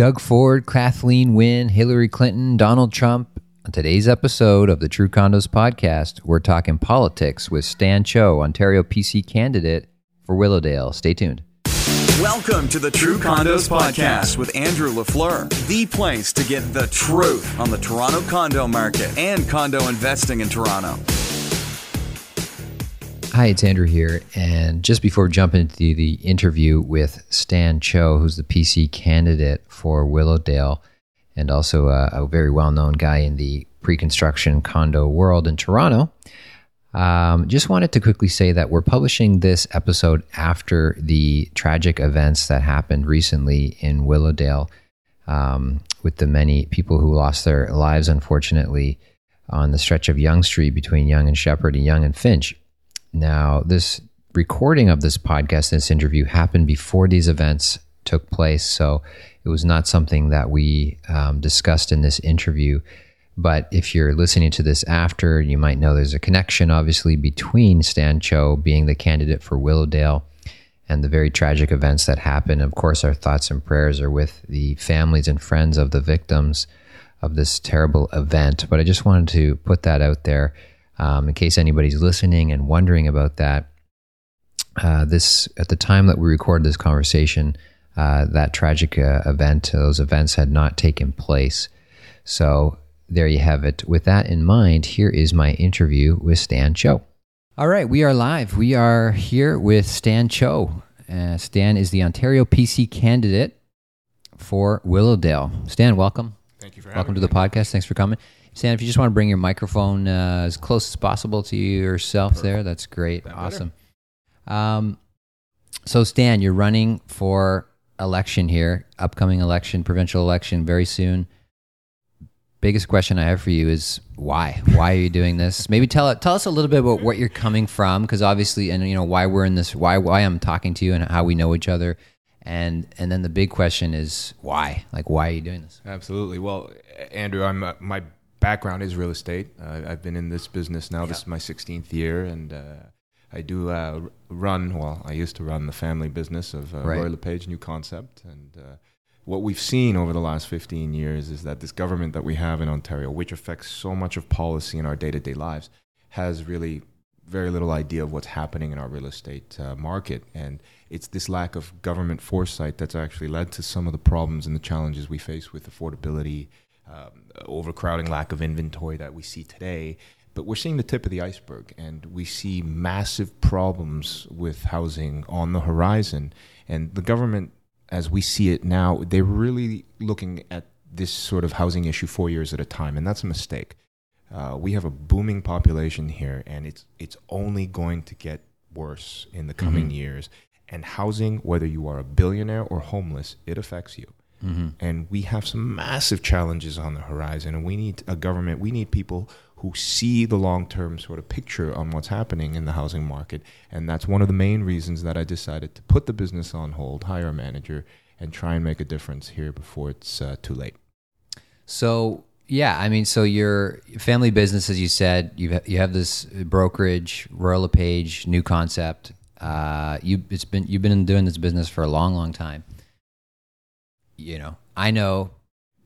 Doug Ford, Kathleen Wynne, Hillary Clinton, Donald Trump. On today's episode of the True Condos podcast, we're talking politics with Stan Cho, Ontario PC candidate for Willowdale. Stay tuned. Welcome to the True Condos Podcast with Andrew LaFleur, the place to get the truth on the Toronto condo market and condo investing in Toronto. Hi, it's Andrew here. And just before jumping into the interview with Stan Cho, who's the PC candidate for Willowdale and also a, a very well known guy in the pre construction condo world in Toronto, um, just wanted to quickly say that we're publishing this episode after the tragic events that happened recently in Willowdale um, with the many people who lost their lives, unfortunately, on the stretch of Yonge Street between Yonge and Sheppard and Yonge and Finch. Now, this recording of this podcast, this interview happened before these events took place. So it was not something that we um, discussed in this interview. But if you're listening to this after, you might know there's a connection, obviously, between Stan Cho being the candidate for Willowdale and the very tragic events that happened. Of course, our thoughts and prayers are with the families and friends of the victims of this terrible event. But I just wanted to put that out there um, in case anybody's listening and wondering about that, uh, this at the time that we recorded this conversation, uh, that tragic uh, event, those events had not taken place. So there you have it. With that in mind, here is my interview with Stan Cho. All right, we are live. We are here with Stan Cho. Uh, Stan is the Ontario PC candidate for Willowdale. Stan, welcome. Thank you for welcome having to the podcast. Thanks for coming. Stan, if you just want to bring your microphone uh, as close as possible to yourself Perfect. there, that's great. That awesome. Um, so, Stan, you're running for election here, upcoming election, provincial election very soon. Biggest question I have for you is why? Why are you doing this? Maybe tell tell us a little bit about what you're coming from, because obviously, and you know why we're in this, why why I'm talking to you, and how we know each other, and and then the big question is why? Like, why are you doing this? Absolutely. Well, Andrew, I'm uh, my background is real estate. Uh, I've been in this business now. This is my 16th year, and uh, I do uh, run. Well, I used to run the family business of uh, right. Royal LePage New Concept, and uh, what we've seen over the last 15 years is that this government that we have in Ontario, which affects so much of policy in our day-to-day lives, has really very little idea of what's happening in our real estate uh, market, and it's this lack of government foresight that's actually led to some of the problems and the challenges we face with affordability um, overcrowding, lack of inventory that we see today. But we're seeing the tip of the iceberg, and we see massive problems with housing on the horizon. And the government, as we see it now, they're really looking at this sort of housing issue four years at a time, and that's a mistake. Uh, we have a booming population here, and it's it's only going to get worse in the coming mm-hmm. years. And housing, whether you are a billionaire or homeless, it affects you. Mm-hmm. And we have some massive challenges on the horizon, and we need a government, we need people who see the long term sort of picture on what's happening in the housing market. And that's one of the main reasons that I decided to put the business on hold, hire a manager, and try and make a difference here before it's uh, too late. So, yeah, I mean, so your family business, as you said, you you have this brokerage, Royal LePage, new concept. Uh, you it's been you've been doing this business for a long, long time you know, I know,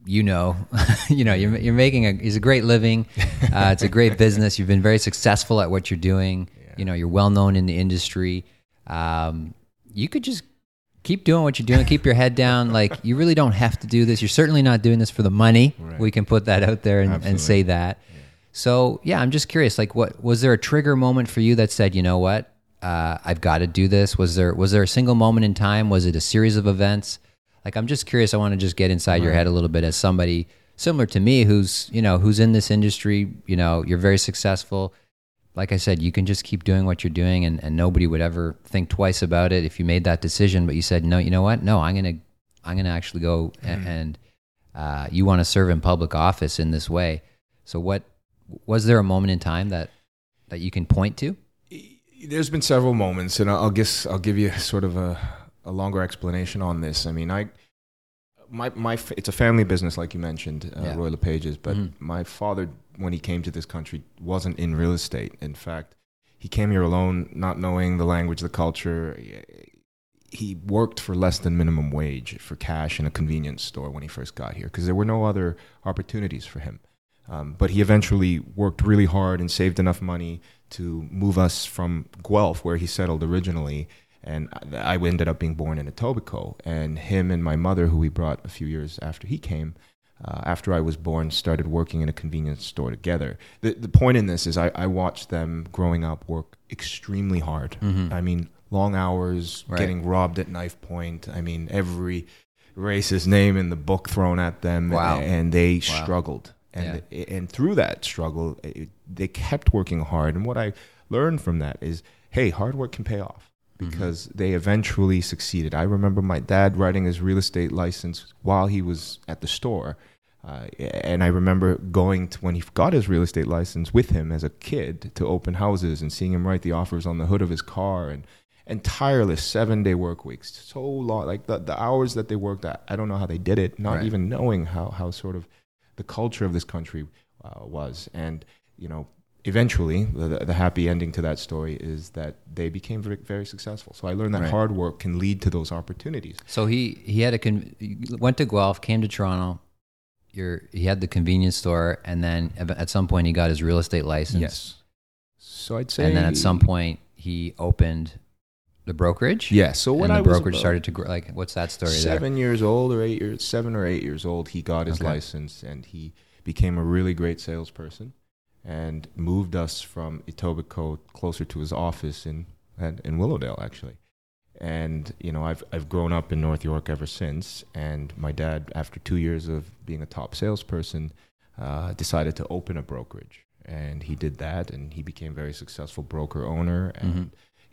you know, you know, you're, you're making a, it's a great living. Uh, it's a great business. You've been very successful at what you're doing. Yeah. You know, you're well known in the industry. Um, you could just keep doing what you're doing. Keep your head down. Like you really don't have to do this. You're certainly not doing this for the money. Right. We can put that out there and, and say that. Yeah. So yeah, I'm just curious. Like, what was there a trigger moment for you that said, you know what, uh, I've got to do this? Was there was there a single moment in time? Was it a series of events? Like I'm just curious. I want to just get inside right. your head a little bit as somebody similar to me who's you know who's in this industry. You know, you're very successful. Like I said, you can just keep doing what you're doing, and, and nobody would ever think twice about it if you made that decision. But you said, no, you know what? No, I'm gonna I'm gonna actually go mm-hmm. and, and uh, you want to serve in public office in this way. So what was there a moment in time that that you can point to? There's been several moments, and I'll guess I'll give you sort of a a longer explanation on this. I mean, I my my it's a family business, like you mentioned, uh, yeah. Royal LePage's. But mm-hmm. my father, when he came to this country, wasn't in real estate. In fact, he came here alone, not knowing the language, the culture. he worked for less than minimum wage for cash in a convenience store when he first got here because there were no other opportunities for him. Um, but he eventually worked really hard and saved enough money to move us from Guelph, where he settled originally. And I ended up being born in Etobicoke. And him and my mother, who we brought a few years after he came, uh, after I was born, started working in a convenience store together. The, the point in this is I, I watched them growing up work extremely hard. Mm-hmm. I mean, long hours, right. getting robbed at knife point. I mean, every racist name in the book thrown at them. Wow. And they wow. struggled. And, yeah. and through that struggle, it, they kept working hard. And what I learned from that is hey, hard work can pay off. Because mm-hmm. they eventually succeeded. I remember my dad writing his real estate license while he was at the store. Uh, and I remember going to when he got his real estate license with him as a kid to open houses and seeing him write the offers on the hood of his car and and tireless seven day work weeks. So long, like the, the hours that they worked at, I don't know how they did it, not right. even knowing how, how sort of the culture of this country uh, was. And, you know, eventually the, the, happy ending to that story is that they became very, very successful. So I learned that right. hard work can lead to those opportunities. So he, he had a, con- went to Guelph, came to Toronto, You're, he had the convenience store, and then at some point he got his real estate license. Yes. So I'd say, and then at some point he opened the brokerage. Yeah. So when the I brokerage started to grow, like, what's that story? Seven there? years old or eight years, seven or eight years old, he got his okay. license and he became a really great salesperson, and moved us from Etobicoke closer to his office in in Willowdale actually. And you know, I've I've grown up in North York ever since. And my dad, after two years of being a top salesperson, uh, decided to open a brokerage, and he did that, and he became a very successful broker owner and. Mm-hmm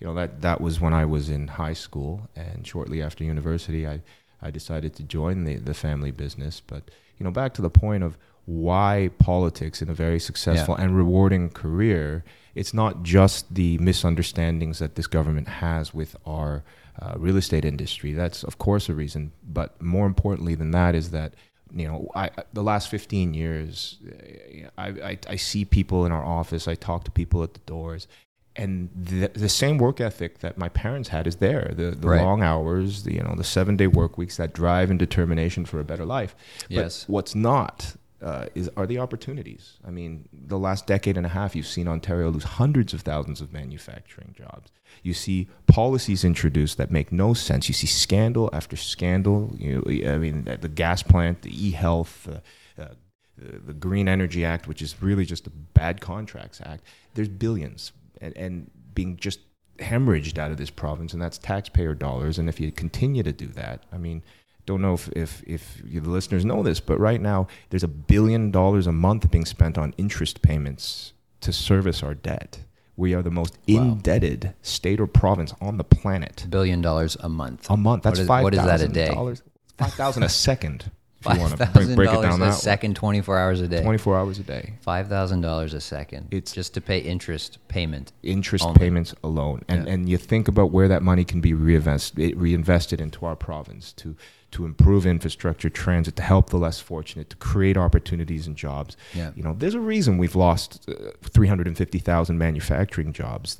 you know that that was when I was in high school, and shortly after university, I I decided to join the the family business. But you know, back to the point of why politics in a very successful yeah. and rewarding career. It's not just the misunderstandings that this government has with our uh, real estate industry. That's of course a reason, but more importantly than that is that you know, I, the last 15 years, I, I, I, see people in our office, I talk to people at the doors, and the, the same work ethic that my parents had is there the, the right. long hours the you know the seven day work weeks that drive and determination for a better life yes. but what's not uh, is are the opportunities. I mean the last decade and a half you've seen ontario lose hundreds of thousands of manufacturing jobs. You see policies introduced that make no sense. You see scandal after scandal you i mean the gas plant the e-health uh, uh, the Green Energy Act, which is really just a bad contracts act, there's billions, and, and being just hemorrhaged out of this province, and that's taxpayer dollars. And if you continue to do that, I mean, don't know if, if, if the listeners know this, but right now there's a billion dollars a month being spent on interest payments to service our debt. We are the most wow. indebted state or province on the planet. Billion dollars a month. A month. That's five. What is that a day? Five thousand a second. Five thousand dollars a second, twenty four hours a day. Twenty four hours a day. Five thousand dollars a second. It's just to pay interest payment. Interest only. payments alone, and yeah. and you think about where that money can be reinvested reinvested into our province to to improve infrastructure, transit, to help the less fortunate, to create opportunities and jobs. Yeah. You know, there's a reason we've lost uh, 350,000 manufacturing jobs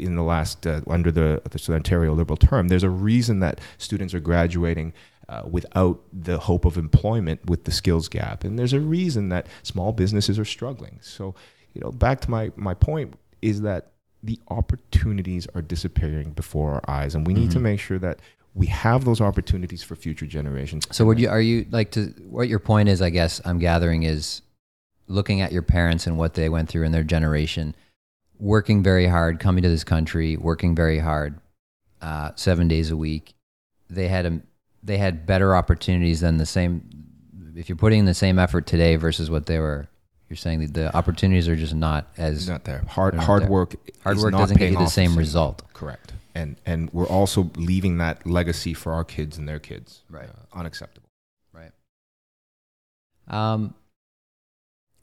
in the last uh, under the, the Ontario Liberal term. There's a reason that students are graduating uh, without the hope of employment with the skills gap. And there's a reason that small businesses are struggling. So, you know, back to my, my point is that the opportunities are disappearing before our eyes, and we need mm-hmm. to make sure that we have those opportunities for future generations. So, would you are you like to what your point is? I guess I'm gathering is looking at your parents and what they went through in their generation, working very hard, coming to this country, working very hard, uh, seven days a week. They had a they had better opportunities than the same. If you're putting in the same effort today versus what they were, you're saying that the opportunities are just not as not there. Hard not hard there. work. Hard work doesn't get you the same result. Correct. And and we're also leaving that legacy for our kids and their kids. Right. Uh, unacceptable. Right. Um.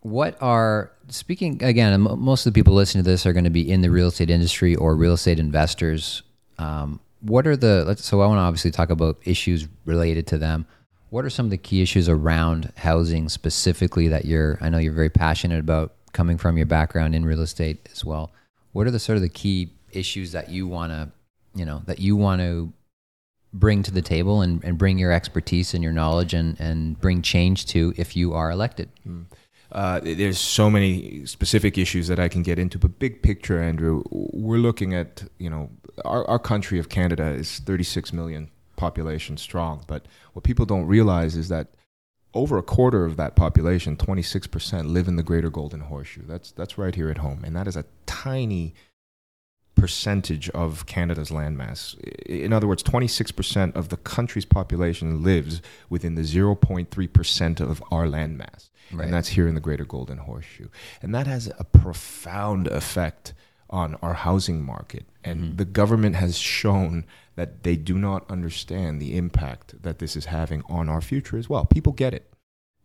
What are speaking again? Most of the people listening to this are going to be in the real estate industry or real estate investors. Um, what are the so i want to obviously talk about issues related to them what are some of the key issues around housing specifically that you're i know you're very passionate about coming from your background in real estate as well what are the sort of the key issues that you want to you know that you want to bring to the table and, and bring your expertise and your knowledge and, and bring change to if you are elected? Mm. Uh, there's so many specific issues that I can get into, but big picture, Andrew, we're looking at you know our, our country of Canada is 36 million population strong, but what people don't realize is that over a quarter of that population, 26%, live in the Greater Golden Horseshoe. That's that's right here at home, and that is a tiny percentage of Canada's landmass. In other words, 26% of the country's population lives within the 0.3% of our landmass. Right. And that's here in the Greater Golden Horseshoe. And that has a profound effect on our housing market. And mm-hmm. the government has shown that they do not understand the impact that this is having on our future as well. People get it.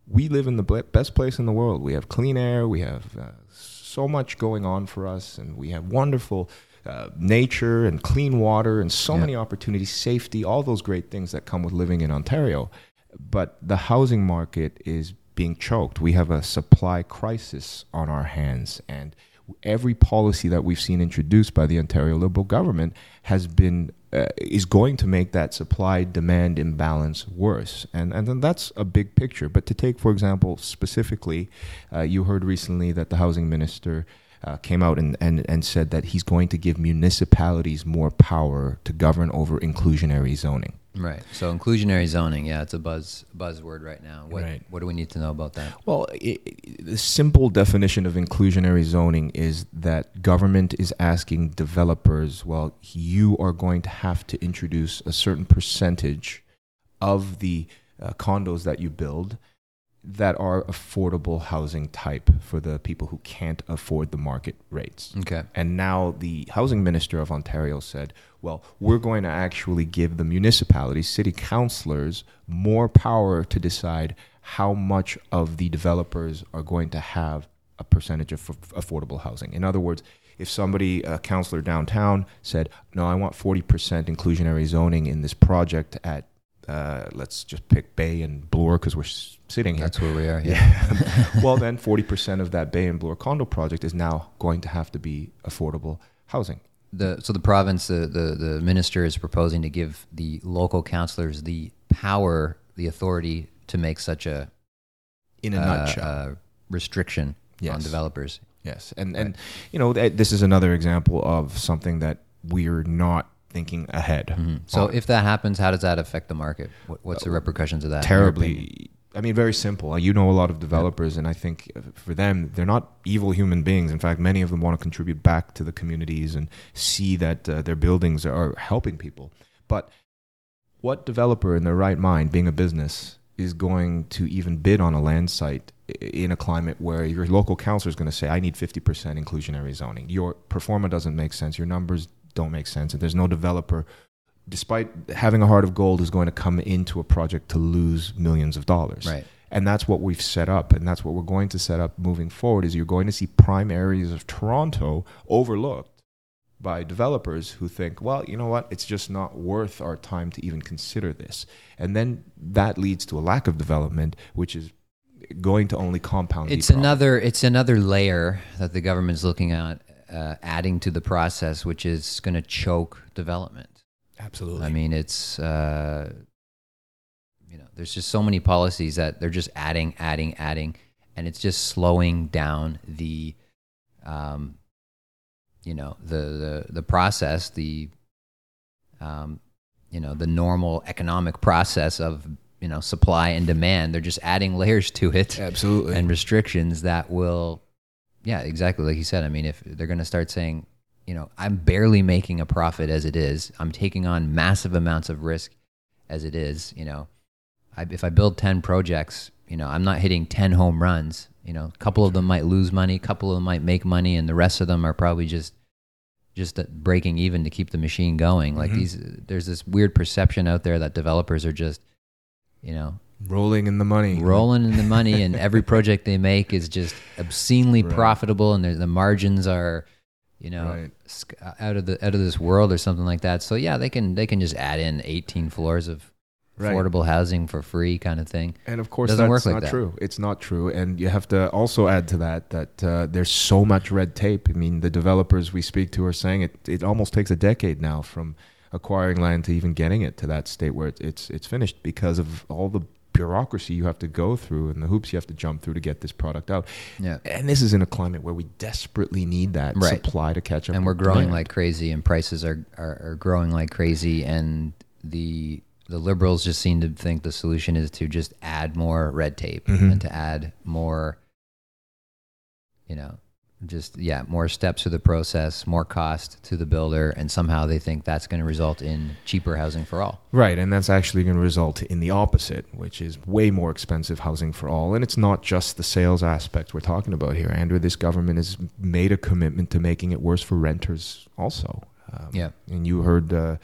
We live in the best place in the world. We have clean air, we have uh, so much going on for us, and we have wonderful uh, nature and clean water and so many opportunities, safety, all those great things that come with living in Ontario. But the housing market is being choked. We have a supply crisis on our hands, and every policy that we've seen introduced by the Ontario Liberal government has been uh, is going to make that supply demand imbalance worse, and and then that's a big picture. But to take, for example, specifically, uh, you heard recently that the housing minister uh, came out and, and, and said that he's going to give municipalities more power to govern over inclusionary zoning. Right. So inclusionary zoning, yeah, it's a buzz buzzword right now. What, right. what do we need to know about that? Well, it, it, the simple definition of inclusionary zoning is that government is asking developers, well, you are going to have to introduce a certain percentage of the uh, condos that you build that are affordable housing type for the people who can't afford the market rates. Okay. And now the housing minister of Ontario said, well, we're going to actually give the municipalities, city councillors, more power to decide how much of the developers are going to have a percentage of affordable housing. In other words, if somebody, a councillor downtown, said, no, I want 40% inclusionary zoning in this project at uh, let's just pick Bay and Bloor because we're sitting here. That's where we are. Yeah. yeah. well, then 40% of that Bay and Bloor condo project is now going to have to be affordable housing. The, so the province, the, the, the minister is proposing to give the local councillors the power, the authority to make such a in a uh, nutshell uh, restriction yes. on developers. Yes, and right. and you know this is another example of something that we're not thinking ahead. Mm-hmm. So if that happens, how does that affect the market? What, what's the uh, repercussions of that? Terribly. I mean, very simple. You know a lot of developers, and I think for them, they're not evil human beings. In fact, many of them want to contribute back to the communities and see that uh, their buildings are helping people. But what developer in their right mind, being a business, is going to even bid on a land site in a climate where your local council is going to say, I need 50% inclusionary zoning. Your pro forma doesn't make sense. Your numbers don't make sense. And there's no developer, despite having a heart of gold, is going to come into a project to lose millions of dollars. Right. And that's what we've set up, and that's what we're going to set up moving forward. Is you're going to see prime areas of Toronto overlooked by developers who think, well, you know what, it's just not worth our time to even consider this. And then that leads to a lack of development, which is going to only compound. It's another. It's another layer that the government's looking at uh, adding to the process, which is going to choke development. Absolutely. I mean, it's uh, you know, there's just so many policies that they're just adding, adding, adding, and it's just slowing down the, um, you know, the the the process, the, um, you know, the normal economic process of you know supply and demand. They're just adding layers to it, absolutely, and restrictions that will yeah, exactly. Like you said, I mean, if they're going to start saying, you know, I'm barely making a profit as it is, I'm taking on massive amounts of risk as it is, you know, I, if I build 10 projects, you know, I'm not hitting 10 home runs. You know, a couple of them might lose money, a couple of them might make money, and the rest of them are probably just just breaking even to keep the machine going. Like mm-hmm. these, there's this weird perception out there that developers are just, you know, rolling in the money, rolling in the money, and every project they make is just obscenely right. profitable, and the margins are, you know, right. Uh, out of the out of this world or something like that. So yeah, they can they can just add in 18 floors of affordable housing for free, kind of thing. And of course, Doesn't that's not that. true. It's not true, and you have to also add to that that uh, there's so much red tape. I mean, the developers we speak to are saying it. It almost takes a decade now from acquiring land to even getting it to that state where it's it's, it's finished because of all the bureaucracy you have to go through and the hoops you have to jump through to get this product out. Yeah. And this is in a climate where we desperately need that Right. supply to catch up. and we're growing demand. like crazy and prices are, are, are growing like crazy and the the liberals just seem to think the solution is to just add more red tape Mhm. and to add more you know just yeah more steps to the process more cost to the builder and somehow they think that's going to result in cheaper housing for all Right, and that's actually going to result in the opposite, which is way more expensive housing for all. And it's not just the sales aspect we're talking about here, Andrew. This government has made a commitment to making it worse for renters also. Um, Yeah. and you heard, uh,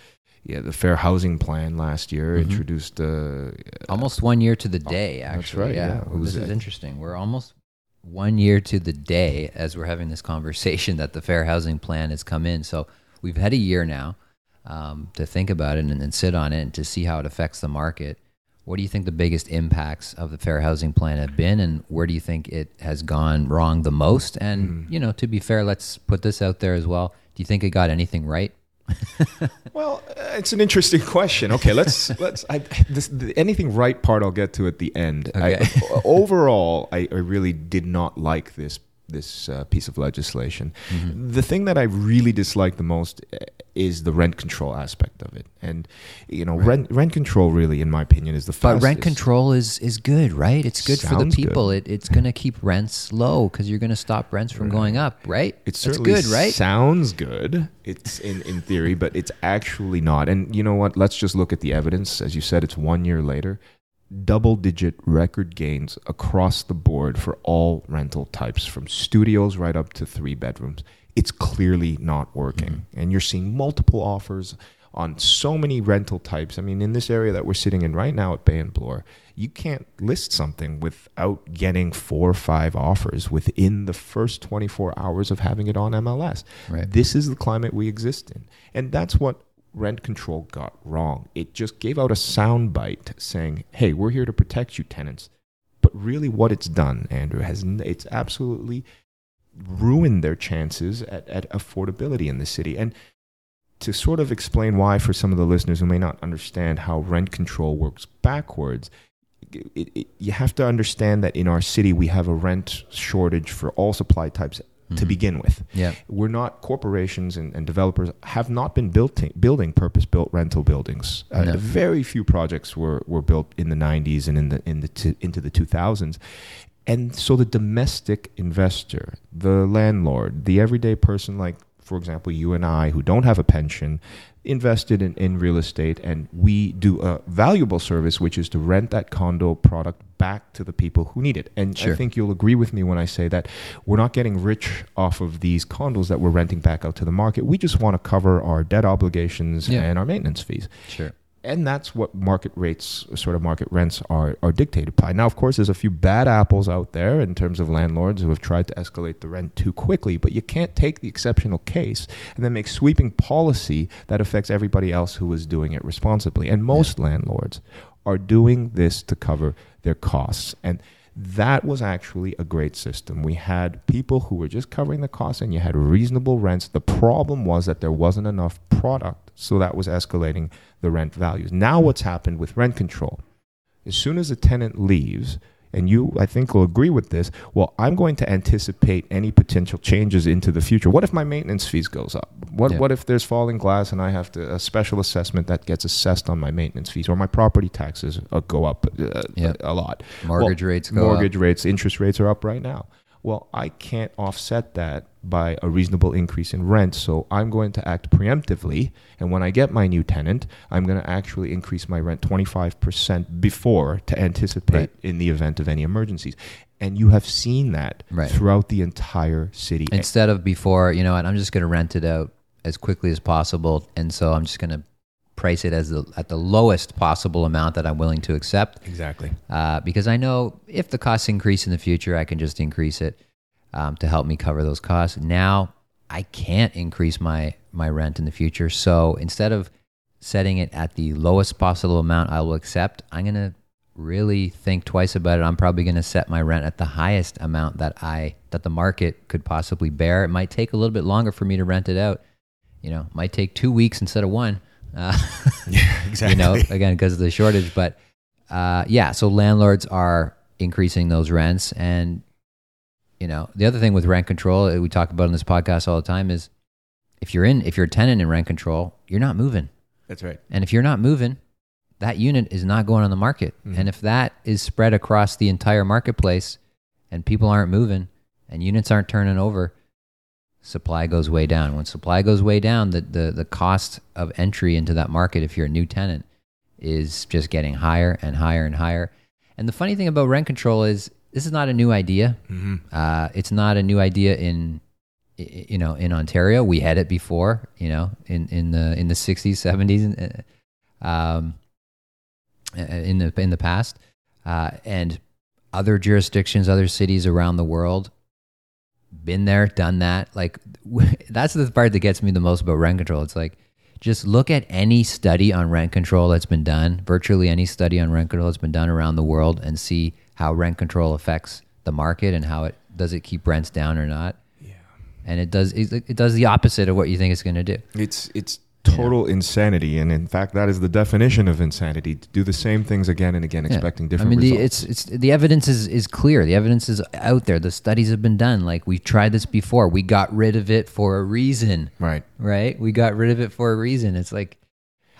yeah, the Fair Housing Plan last year Mhm. introduced. Uh, almost one year to the day that's actually right, yeah. yeah, It this is interesting we're almost one year to the day as we're having this conversation that the fair housing plan has come in. So we've had a year now um, to think about it and, and sit on it and to see how it affects the market. What do you think the biggest impacts of the fair housing plan have been and where do you think it has gone wrong the most? And Mm. you know to be fair let's put this out there as well. Do you think it got anything right Well, uh, it's an interesting question. Okay, let's let's. I, this, the, anything right part I'll get to at the end. I, overall, I, I really did not like this this uh, piece of legislation. Mm-hmm. The thing that I really dislike the most uh, is the rent control aspect of it, and you know, rent rent control really, in my opinion, is the But rent control is is good, right? It's good for the Sounds good. people. It, it's going to keep rents low because you're going to stop rents from going up, right? It's certainly good, right? sounds good. It's in, in theory, but it's actually not. And you know what? Let's just look at the evidence. As you said, it's one year later. Double digit record gains across the board for all rental types, from studios right up to three bedrooms. It's clearly not working. Mm-hmm. And you're seeing multiple offers on so many rental types. I mean, in this area that we're sitting in right now at Bay and Bloor, you can't list something without getting four or five offers within the first 24 hours of having it on MLS. Right. This is the climate we exist in. And that's what rent control got wrong. It just gave out a soundbite saying, hey, we're here to protect you, tenants. But really, what it's done, Andrew, has it's absolutely ruined their chances at, at affordability in the city. And to sort of explain why, for some of the listeners who may not understand how rent control works backwards, it, it, you have to understand that in our city we have a rent shortage for all supply types to Mhm. begin with. Yeah. We're not corporations and, and developers have not been built building purpose built rental buildings. Uh, No. Very few projects were, were built in the 90s and in the in the t- into the 2000s. And so the domestic investor, the landlord, the everyday person like for example you and I who don't have a pension invested in, in real estate and we do a valuable service which is to rent that condo product back to the people who need it. And Sure. I think you'll agree with me when I say that we're not getting rich off of these condos that we're renting back out to the market. We just want to cover our debt obligations Yeah. and our maintenance fees. Sure. And that's what market rates, sort of market rents, are, are dictated by. Now, of course, there's a few bad apples out there in terms of landlords who have tried to escalate the rent too quickly, but you can't take the exceptional case and then make sweeping policy that affects everybody else who is doing it responsibly. And most landlords are doing this to cover their costs. And that was actually a great system. We had people who were just covering the costs and you had reasonable rents. The problem was that there wasn't enough product, so that was escalating the rent values. Now, what's happened with rent control? As soon as a tenant leaves, and you, I think, will agree with this. Well, I'm going to anticipate any potential changes into the future. What if my maintenance fees goes up? What Yeah. What if there's falling glass and I have to a special assessment that gets assessed on my maintenance fees, or my property taxes uh, go up uh, Yeah. a lot? Mortgage Well, rates go mortgage up. rates, interest rates are up right now. Well, I can't offset that by a reasonable increase in rent, so I'm going to act preemptively. And when I get my new tenant, I'm going to actually increase my rent 25% before to anticipate Right. in the event of any emergencies. And you have seen that Right. throughout the entire city. Instead of before, you know what, I'm just going to rent it out as quickly as possible. And so I'm just going to price it as the, at the lowest possible amount that I'm willing to accept. exactly. uh, because I know if the costs increase in the future, I can just increase it um, to help me cover those costs. Now I can't increase my my rent in the future, so instead of setting it at the lowest possible amount I will accept, I'm gonna really think twice about it. I'm probably gonna set my rent at the highest amount that I that the market could possibly bear. It might take a little bit longer for me to rent it out. You know, might take two weeks instead of one. Uh, Yeah, exactly. you know, again because of the shortage. But uh, yeah, so landlords are increasing those rents, and you know, the other thing with rent control we talk about in this podcast all the time is if you're in if you're a tenant in rent control, you're not moving, That's right. and if you're not moving, that unit is not going on the market, Mhm. and if that is spread across the entire marketplace, and people aren't moving, and units aren't turning over. Supply goes way down. When supply goes way down, the, the, the cost of entry into that market, if you're a new tenant, is just getting higher and higher and higher. And the funny thing about rent control is this is not a new idea. hmm Uh, it's not a new idea in you know in Ontario. We had it before, you know, in in the in the sixties, seventies, um, in the in the past, uh, and other jurisdictions, other cities around the world, been there, done that. Like that's the part that gets me the most about rent control. It's like just look at any study on rent control that's been done, virtually any study on rent control that's been done around the world, and see how rent control affects the market and how it does it keep rents down or not. Yeah. And it does it, it does the opposite of what you think it's going to do. It's it's total insanity, and in fact, that is the definition of insanity: to do the same things again and again, Yeah. expecting different I mean, the, results. it's it's the evidence is is clear. The evidence is out there. The studies have been done. Like we've tried this before. We got rid of it for a reason, right. right? We got rid of it for a reason. It's like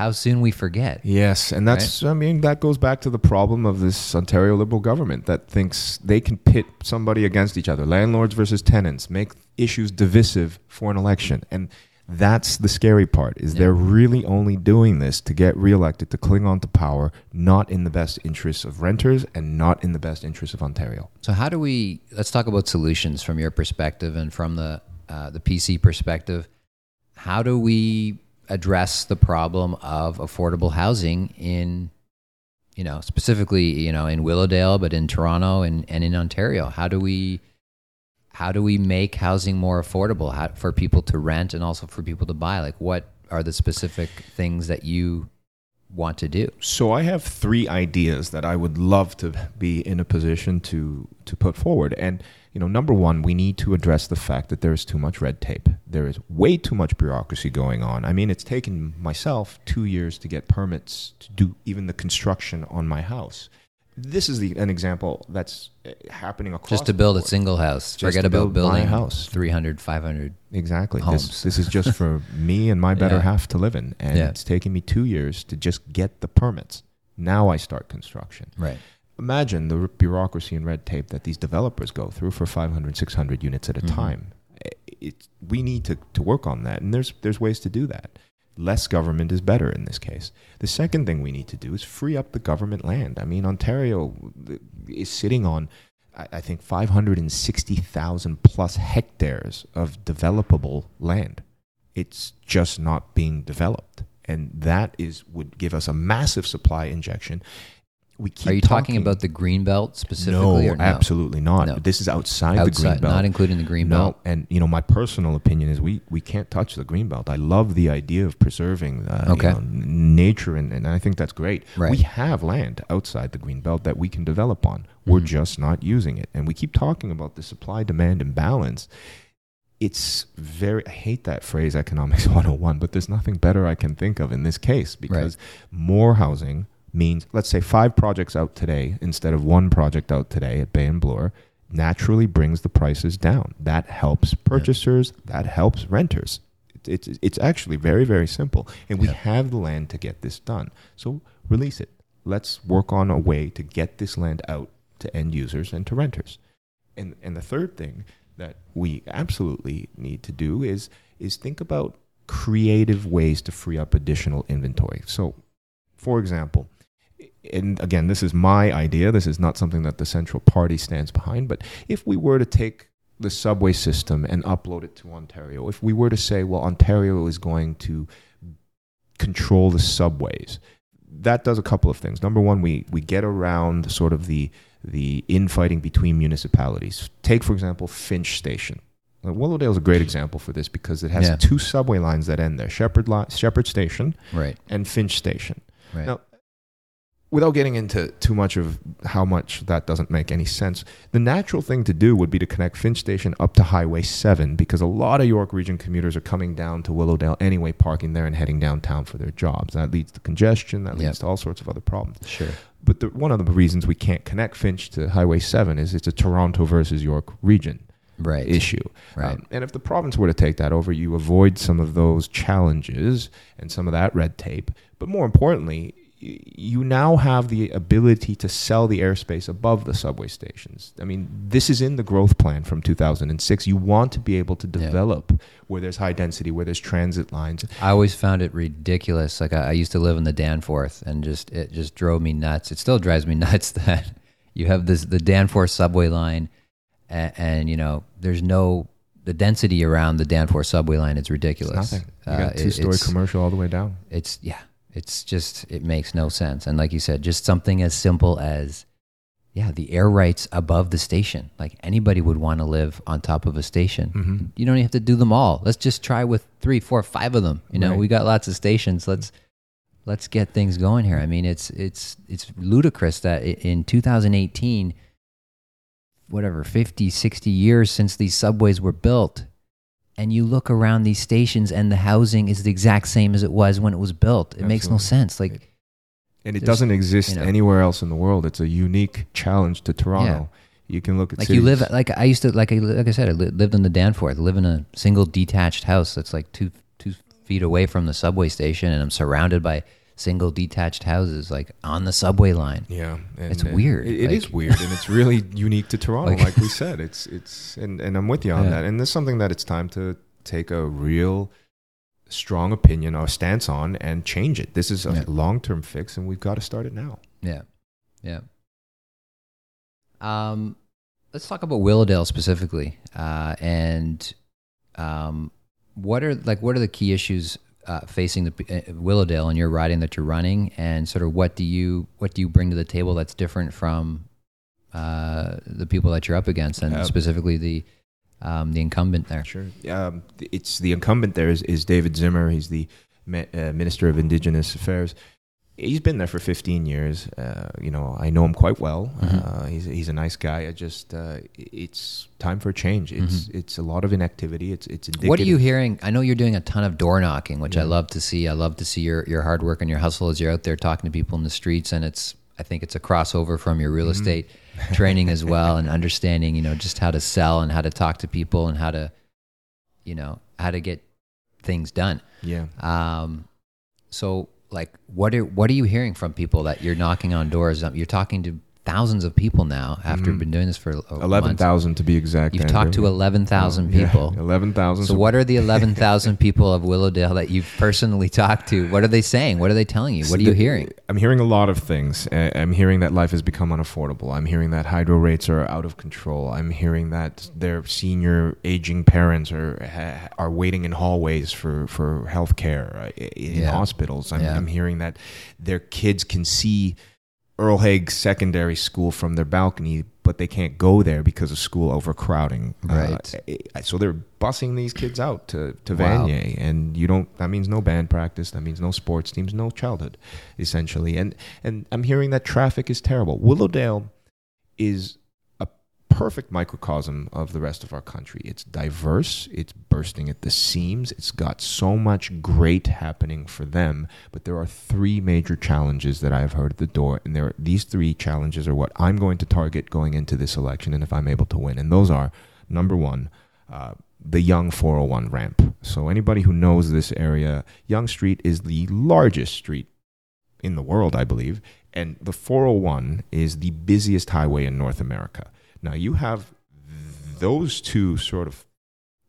how soon we forget. Yes, and that's I mean that goes back to the problem of this Ontario Liberal government that thinks they can pit somebody against each other, landlords versus tenants, make issues divisive for an election, and that's the scary part is Yeah. they're really only doing this to get reelected to cling on to power, not in the best interests of renters and not in the best interests of Ontario. So how do we? Let's talk about solutions from your perspective and from the uh, the PC perspective. How do we address the problem of affordable housing in, you know, specifically you know in Willowdale, but in Toronto and, and in Ontario? How do we? How do we make housing more affordable how, for people to rent and also for people to buy? Like, what are the specific things that you want to do? So I have three ideas that I would love to be in a position to to put forward. And you know, number one, we need to address the fact that there is too much red tape. There is way too much bureaucracy going on. I mean, it's taken myself two years to get permits to do even the construction on my house. This is the, an example that's uh, happening across Just to build a single house. Just Forget about building house. 300, 500. Exactly. homes. This, this is just for me and my better Yeah. half to live in. And Yeah. it's taking me two years to just get the permits. Now I start construction. Right. Imagine the bureaucracy and red tape that these developers go through for 500, 600 units at a Mhm. time. It, we need to, to work on that. And there's, there's ways to do that. Less government is better in this case. The second thing we need to do is free up the government land. I mean, Ontario is sitting on, I think, 560,000 plus hectares of developable land. It's just not being developed. And that is would give us a massive supply injection. We keep Are you talking, about the green belt specifically no, or no? absolutely not. No. This is outside, the green belt. not including the green no, belt. and you know my personal opinion is we, we can't touch the green belt. I love the idea of preserving uh, you know, nature, and, and I think that's great. Right. We have land outside the green belt that we can develop on. We're Mhm. just not using it, and we keep talking about the supply demand imbalance. It's very I hate that phrase economics 101, but there's nothing better I can think of in this case because more housing means let's say five projects out today instead of one project out today at Bay and Bloor naturally brings the prices down. That helps purchasers, that helps renters. It's, it's, it's actually very, very simple. And we Yeah. have the land to get this done. So release it. Let's work on a way to get this land out to end users and to renters. And, and the third thing that we absolutely need to do is, is think about creative ways to free up additional inventory. So, for example, and again, this is my idea. This is not something that the central party stands behind. But if we were to take the subway system and upload it to Ontario, if we were to say, well, Ontario is going to control the subways, that does a couple of things. Number one, we, we get around sort of the, the infighting between municipalities. Take, for example, Finch Station. Now, Willowdale is a great example for this because it has Yeah. two subway lines that end there Sheppard, li- Sheppard Station Right. and Finch Station. Right. Now, without getting into too much of how much that doesn't make any sense, the natural thing to do would be to connect Finch Station up to Highway 7 because a lot of York Region commuters are coming down to Willowdale anyway, parking there and heading downtown for their jobs. That leads to congestion, that leads Yep. to all sorts of other problems. Sure. But the, one of the reasons we can't connect Finch to Highway 7 is it's a Toronto versus York region Right. issue. Right. Um, and if the province were to take that over, you avoid some of those challenges and some of that red tape. But more importantly, you now have the ability to sell the airspace above the subway stations. I mean, this is in the growth plan from 2006. You want to be able to Yeah. develop where there's high density, where there's transit lines. I always found it ridiculous. Like I, I used to live in the Danforth, and just it just drove me nuts. It still drives me nuts that you have this the Danforth subway line, and, and you know there's no the density around the Danforth subway line. It's It's ridiculous. nothing. You Uh, got it- two story commercial all the way down. it's yeah it's just it makes no sense. And like you said just something as simple as yeah the air rights above the station. Like anybody would want to live on top of a station. Mhm. you don't even have to do them all. Let's just try with three four five of them. You know Right. we got lots of stations. Let's let's get things going here. I mean it's it's it's ludicrous that in 2018 whatever 50 60 years since these subways were built and you look around these stations and the housing is the exact same as it was when it was built it makes no sense like And it doesn't exist you know. anywhere else in the world. It's a unique challenge to Toronto. You can look at like you live like I used to like I like I said I li- lived in the Danforth. I live in a single detached house that's like two two feet away from the subway station, and I'm surrounded by single detached houses like on the subway line. Yeah, and, It's uh, weird, It, it like- is weird, and it's really unique to Toronto. Like- Like, we said, it's it's and, and I'm with you on Yeah. that. And there's something that it's time to take a real strong opinion or stance on and change it. This is a Yeah. long term fix, and we've got to start it now. Yeah, yeah. Um, let's talk about Willowdale specifically, uh, and um, what are like what are the key issues uh, facing the uh, Willowdale and your riding that you're running, and sort of what do you what do you bring to the table that's different from uh, the people that you're up against, and specifically the um, the incumbent there. Sure. Um, it's the incumbent there is, is David Zimmer. He's the uh, Minister of Indigenous Affairs. He's been there for 15 years. Uh, you know, I know him quite well. Mhm. Uh, he's he's a nice guy. I just uh, it's time for a change. It's it's a lot of inactivity. It's it's indicative. Mm-hmm. What are you hearing? I know you're doing a ton of door knocking, which I love to see. I love to see your, your hard work and your hustle as you're out there talking to people in the streets. And it's, I think it's a crossover from your real Mm-hmm. estate training as well and understanding, you know, just how to sell and how to talk to people and how to, you know, how to get things done. Yeah. Um, so like, what are, what are you hearing from people that you're knocking on doors? Um, You're talking to thousands of people now after Mhm. been doing this for Eleven thousand to be exact. You've Andrew. talked to 11,000 Yeah, people. Eleven thousand. So, what are the 11,000 people of Willowdale that you've personally talked to? What are they saying? What are they telling you? What are you hearing? I'm hearing a lot of things. I'm hearing that life has become unaffordable. I'm hearing that hydro rates are out of control. I'm hearing that their senior aging parents are are waiting in hallways for for health care uh, in Yeah. hospitals. I'm, Yeah. I'm hearing that their kids can see Earl Haig Secondary School from their balcony, but they can't go there because of school overcrowding. Right. Uh, so they're busing these kids out to, to Wow. Vanier, and you don't. That means no band practice. That means no sports teams, no childhood, essentially. And and I'm hearing that traffic is terrible. Willowdale is perfect microcosm of the rest of our country. It's diverse. It's bursting at the seams. It's got so much great happening for them. But there are three major challenges that I have heard at the door, and there these three challenges are what I'm going to target going into this election, and if I'm able to win. And those are number one. Uh, the Yonge 401 ramp. So, anybody who knows this area, Yonge Street is the largest street in the world, I believe. And the 401 is the busiest highway in North America. Now, you have those two sort of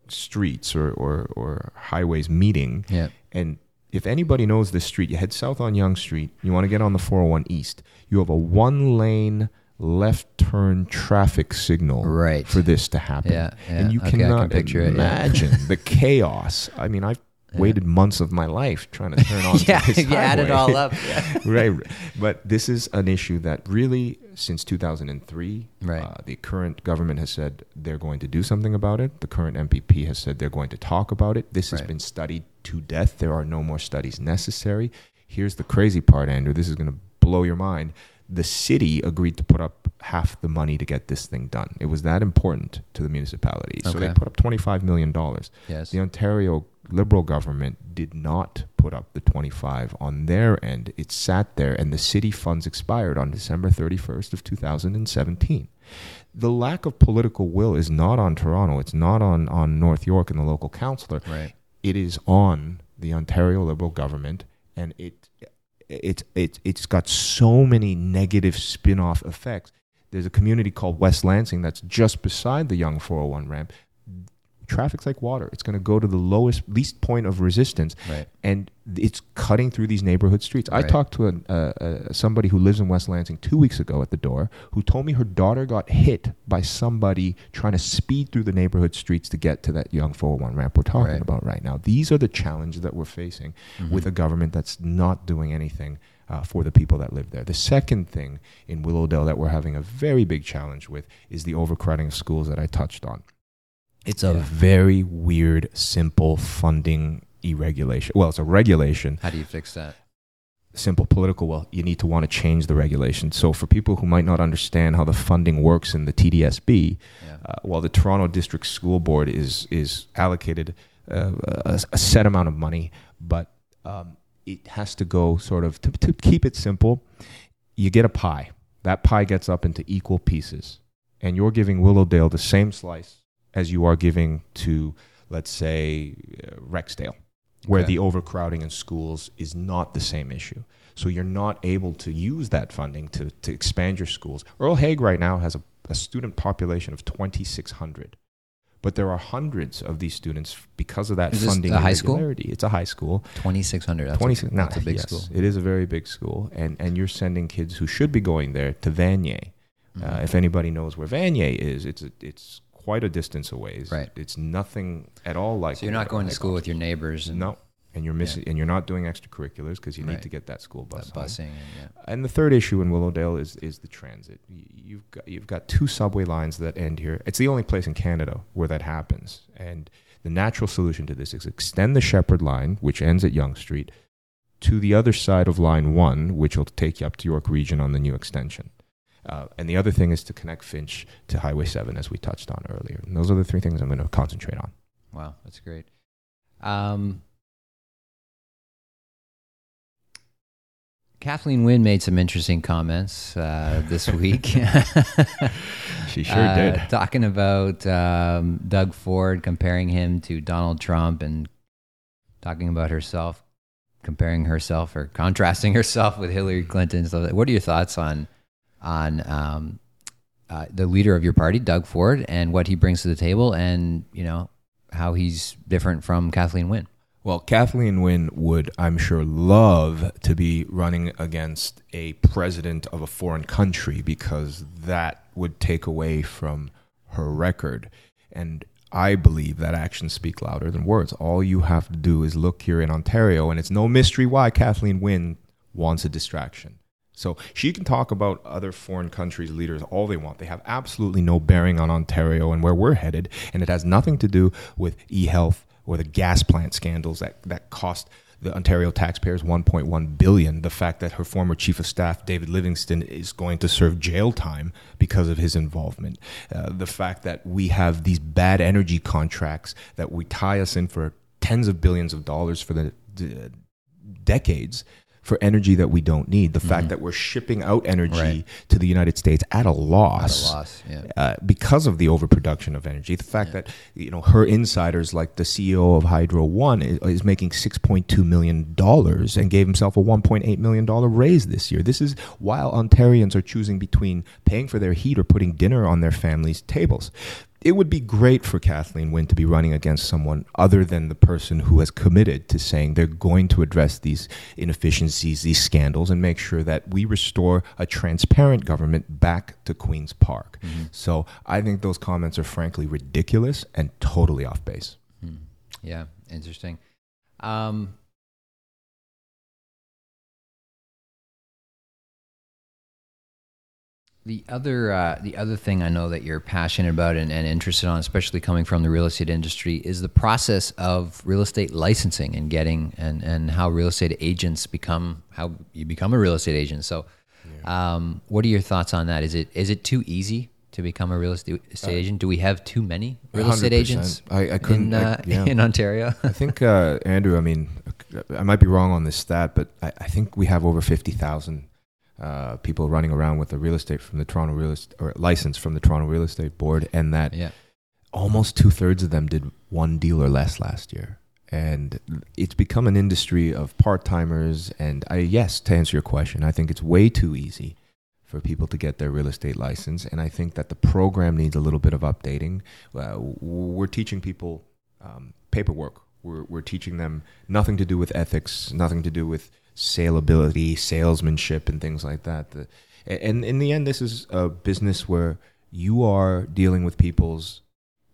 streets or, or, or highways meeting. Yeah. And if anybody knows this street, you head south on Yonge Street, you want to get on the 401 East, you have a one lane left turn traffic signal Right. for this to happen. Yeah, yeah. And you Okay, I can cannot picture it, yeah. imagine the chaos. I mean, I've. Waited months of my life trying to turn on yeah, this you add it all up. Yeah. right. But this is an issue that really, since 2003, Right. uh, the current government has said they're going to do something about it. The current MPP has said they're going to talk about it. This has been studied to death. There are no more studies necessary. Here's the crazy part, Andrew. This is going to blow your mind. The city agreed to put up half the money to get this thing done. It was that important to the municipality. So they put up $25 million. Yes. The Ontario Liberal government did not put up the 25 on their end. It sat there and the city funds expired on December 31st of 2017. The lack of political will is not on Toronto. It's not on, on North York and the local councillor. Right. It is on the Ontario Liberal government and it it, it, it's got so many negative spin-off effects. There's a community called West Lansing that's just beside the Yonge 401 ramp. Traffic's like water. It's going to go to the lowest, least point of resistance, Right. and it's cutting through these neighborhood streets. I talked to a, uh, uh, somebody who lives in West Lansing two weeks ago at the door, who told me her daughter got hit by somebody trying to speed through the neighborhood streets to get to that Yonge 401 ramp we're talking Right. about right now. These are the challenges that we're facing Mm-hmm. with a government that's not doing anything uh, for the people that live there. The second thing in Willowdale that we're having a very big challenge with is the overcrowding of schools that I touched on. It's a Yeah. very weird, simple funding irregulation. Well, it's a regulation, How do you fix that? simple political well you need to want to change the regulation so for people who might not understand how the funding works in the tdsb Yeah. uh, while the toronto district school board is is allocated uh, a, a set amount of money but um, it has to go sort of to, to keep it simple you get a pie that pie gets up into equal pieces and you're giving willowdale the same slice as you are giving to let's say uh, rexdale where Okay. the overcrowding in schools is not the same issue. So you're not able to use that funding to, to expand your schools. Earl Haig right now has a, a student population of 2,600. But there are hundreds of these students because of that Is this funding a high school? It's a high school. 2,600. That's, 26 a, no, that's a big yes, school. It is a very big school. And, and you're sending kids who should be going there to Vanier. Uh, Mhm. if anybody knows where Vanier is, it's, a, it's quite a distance away. It's, Right. it's nothing at all like so you're not going to school with your neighbors and No, and you're missing, and you're not doing extracurriculars because you Right. need to get that school bus. that busing. And, yeah. And the third issue in Willowdale is is the transit. You've got you've got two subway lines that end here. It's the only place in Canada where that happens. And the natural solution to this is extend the Sheppard line, which ends at Yonge Street, to the other side of Line One, which will take you up to York Region on the new extension. Uh, and the other thing is to connect Finch to Highway 7, as we touched on earlier. And those are the three things I'm going to concentrate on. Wow, that's great. Um, Kathleen Wynne made some interesting comments uh, this week. She sure Uh, did. Talking about um, Doug Ford, comparing him to Donald Trump, and talking about herself, comparing herself or contrasting herself with Hillary Clinton. So, what are your thoughts on on um, uh, the leader of your party, Doug Ford, and what he brings to the table, and you know how he's different from Kathleen Wynne? Well, Kathleen Wynne would, I'm sure, love to be running against a president of a foreign country because that would take away from her record. And I believe that actions speak louder than words. All you have to do is look here in Ontario, and it's no mystery why Kathleen Wynne wants a distraction. So she can talk about other foreign countries' leaders all they want. They have absolutely no bearing on Ontario and where we're headed, and it has nothing to do with e-health or the gas plant scandals that, that cost the Ontario taxpayers 1.1 billion. The fact that her former chief of staff David Livingston is going to serve jail time because of his involvement. Uh, the fact that we have these bad energy contracts that we tie us in for tens of billions of dollars for the d- decades for energy that we don't need. The fact that we're shipping out energy Right. to the United States at a At a loss loss, yeah. uh, because of the overproduction of energy. The fact that you know her insiders, like the CEO of Hydro One, is, is making six point two million dollars and gave himself a one point eight million dollar raise this year. This is while Ontarians are choosing between paying for their heat or putting dinner on their families' tables. It would be great for Kathleen Wynne to be running against someone other than the person who has committed to saying they're going to address these inefficiencies, these scandals, and make sure that we restore a transparent government back to Queen's Park. So I think those comments are frankly ridiculous and totally off base. Hmm. Yeah, interesting. Um, The other, uh, the other thing I know that you're passionate about and, and interested on, especially coming from the real estate industry, is the process of real estate licensing and getting and, and how real estate agents become how you become a real estate agent. So, um, what are your thoughts on that? Is it is it too easy to become a real estate estate agent? Do we have too many real estate 100%. agents I- I couldn't- in, uh, I- yeah. in Ontario? I think uh, Andrew. I mean, I might be wrong on this stat, but I, I think we have over fifty thousand uh, people running around with a real estate from the Toronto real estate or license from the Toronto Real Estate Board, and that yeah, almost two thirds of them did one deal or less last year. And it's become an industry of part timers. And I, yes, to answer your question, I think it's way too easy for people to get their real estate license. And I think that the program needs a little bit of updating. Uh, we're teaching people um, paperwork. We're, we're teaching them nothing to do with ethics, nothing to do with saleability, salesmanship, and things like that. The, and in the end, this is a business where you are dealing with people's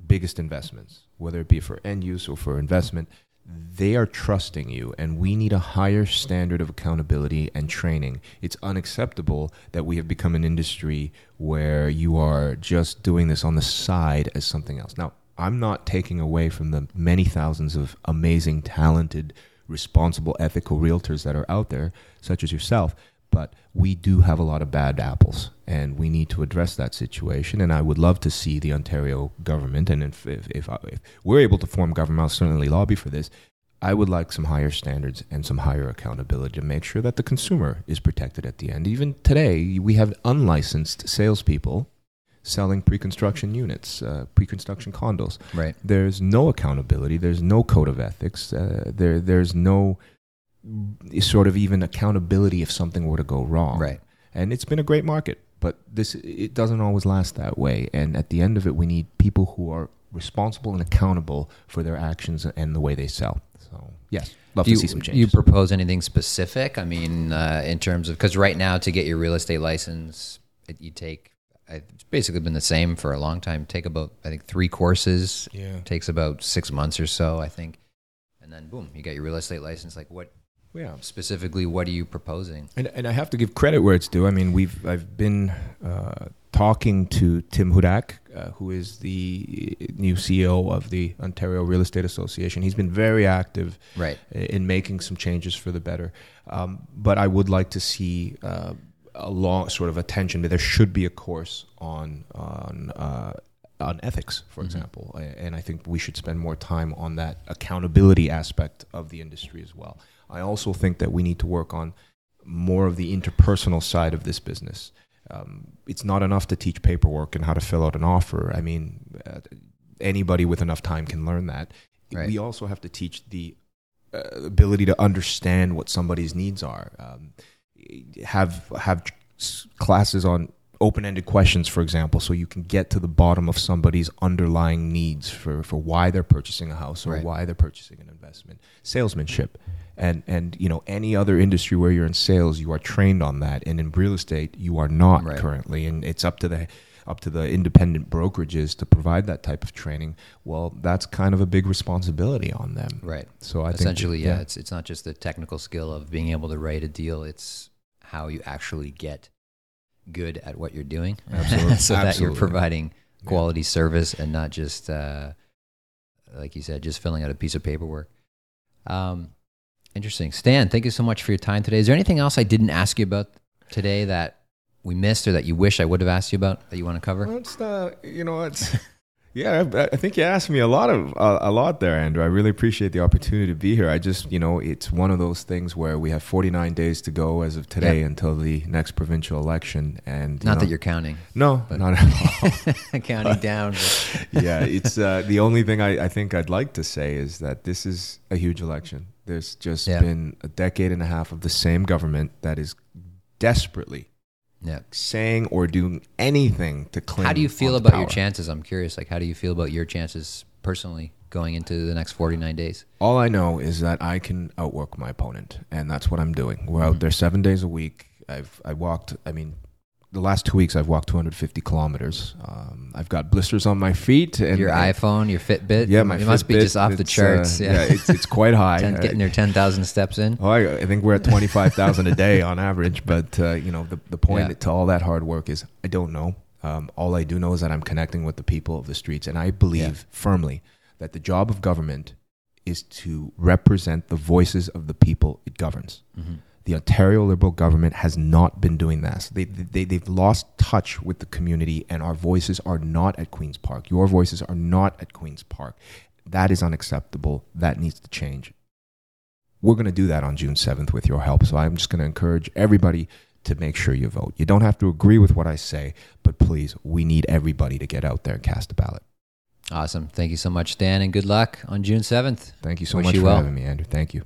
biggest investments, whether it be for end use or for investment. They are trusting you, and we need a higher standard of accountability and training. It's unacceptable that we have become an industry where you are just doing this on the side as something else. Now, I'm not taking away from the many thousands of amazing, talented, responsible, ethical realtors that are out there, such as yourself, but we do have a lot of bad apples and we need to address that situation and i would love to see the ontario government and if, if, if, uh, if we're able to form government i'll certainly lobby for this i would like some higher standards and some higher accountability to make sure that the consumer is protected at the end. Even today we have unlicensed salespeople selling pre-construction units uh, pre-construction condos. Right. there's no accountability. There's no code of ethics. Uh, there there's no sort of even accountability if something were to go wrong. Right. and it's been a great market but this it doesn't always last that way. And at the end of it we need people who are responsible and accountable for their actions and the way they sell. So yes love Do to you, see some do you propose anything specific? I mean, uh, in terms of because right now to get your real estate license, it, you take it's basically been the same for a long time. Take about I think three courses. yeah Takes about six months or so, I think, and then boom, you got your real estate license. Like what yeah specifically? What are you proposing? And, and I have to give credit where it's due. I mean, we've I've been uh, talking to Tim Hudak, uh, who is the new CEO of the Ontario Real Estate Association. He's been very active Right. in making some changes for the better. Um, but I would like to see uh, a long sort of attention. That there should be a course on on uh, on ethics, for example, and I think we should spend more time on that accountability aspect of the industry as well. I also think that we need to work on more of the interpersonal side of this business. Um, it's not enough to teach paperwork and how to fill out an offer. I mean, uh, anybody with enough time can learn that. Right. We also have to teach the uh, ability to understand what somebody's needs are. Um, have have classes on open-ended questions, for example, so you can get to the bottom of somebody's underlying needs for, for why they're purchasing a house or Right. why they're purchasing an investment. Salesmanship, and and you know any other industry where you're in sales, you are trained on that, and in real estate, you are not Right. currently, and it's up to the up to the independent brokerages to provide that type of training. Well, that's kind of a big responsibility on them. Right. So I Essentially, think, yeah, It's it's not just the technical skill of being able to write a deal. It's how you actually get good at what you're doing, Absolutely. so that you're Absolutely. providing Yeah. quality service and not just, uh, like you said, just filling out a piece of paperwork. Um, interesting, Stan. Thank you so much for your time today. Is there anything else I didn't ask you about today that we missed or that you wish I would have asked you about that you want to cover? Well, it's uh, you know, it's yeah. I, I think you asked me a lot of uh, a lot there, Andrew. I really appreciate the opportunity to be here. I just, you know, it's one of those things where we have 49 days to go as of today until the next provincial election, and Not know- that you're counting, no, but- not at all. counting down. but- yeah, it's uh, the only thing I, I think I'd like to say is that this is a huge election. There's just Yeah. been a decade and a half of the same government that is desperately Yeah. saying or doing anything to cling. How do you feel about your chances? I'm curious. Like, how do you feel about your chances personally going into the next 49 days? All I know is that I can outwork my opponent, and that's what I'm doing. We're Mm-hmm. out there seven days a week. I've I walked. I mean, the last two weeks, I've walked 250 kilometers. Um, I've got blisters on my feet. And your and, iPhone, your Fitbit. Yeah, my It must be just off the charts. uh, yeah, it's, it's quite high. Ten, Uh, getting your ten thousand steps in. Oh, I, I think we're at 25,000 a day on average. But, uh, you know, the, the point Yeah. to all that hard work is I don't know. Um, all I do know is that I'm connecting with the people of the streets. And I believe Yeah. firmly that the job of government is to represent the voices of the people it governs. The Ontario Liberal government has not been doing that. They, they, they've lost touch with the community, and our voices are not at Queen's Park. Your voices are not at Queen's Park. That is unacceptable. That needs to change. We're going to do that on June 7th with your help. So I'm just going to encourage everybody to make sure you vote. You don't have to agree with what I say, but please, we need everybody to get out there and cast a ballot. Awesome. Thank you so much, Stan, and good luck on June seventh. Thank you so Wish much you for well. having me, Andrew. Thank you.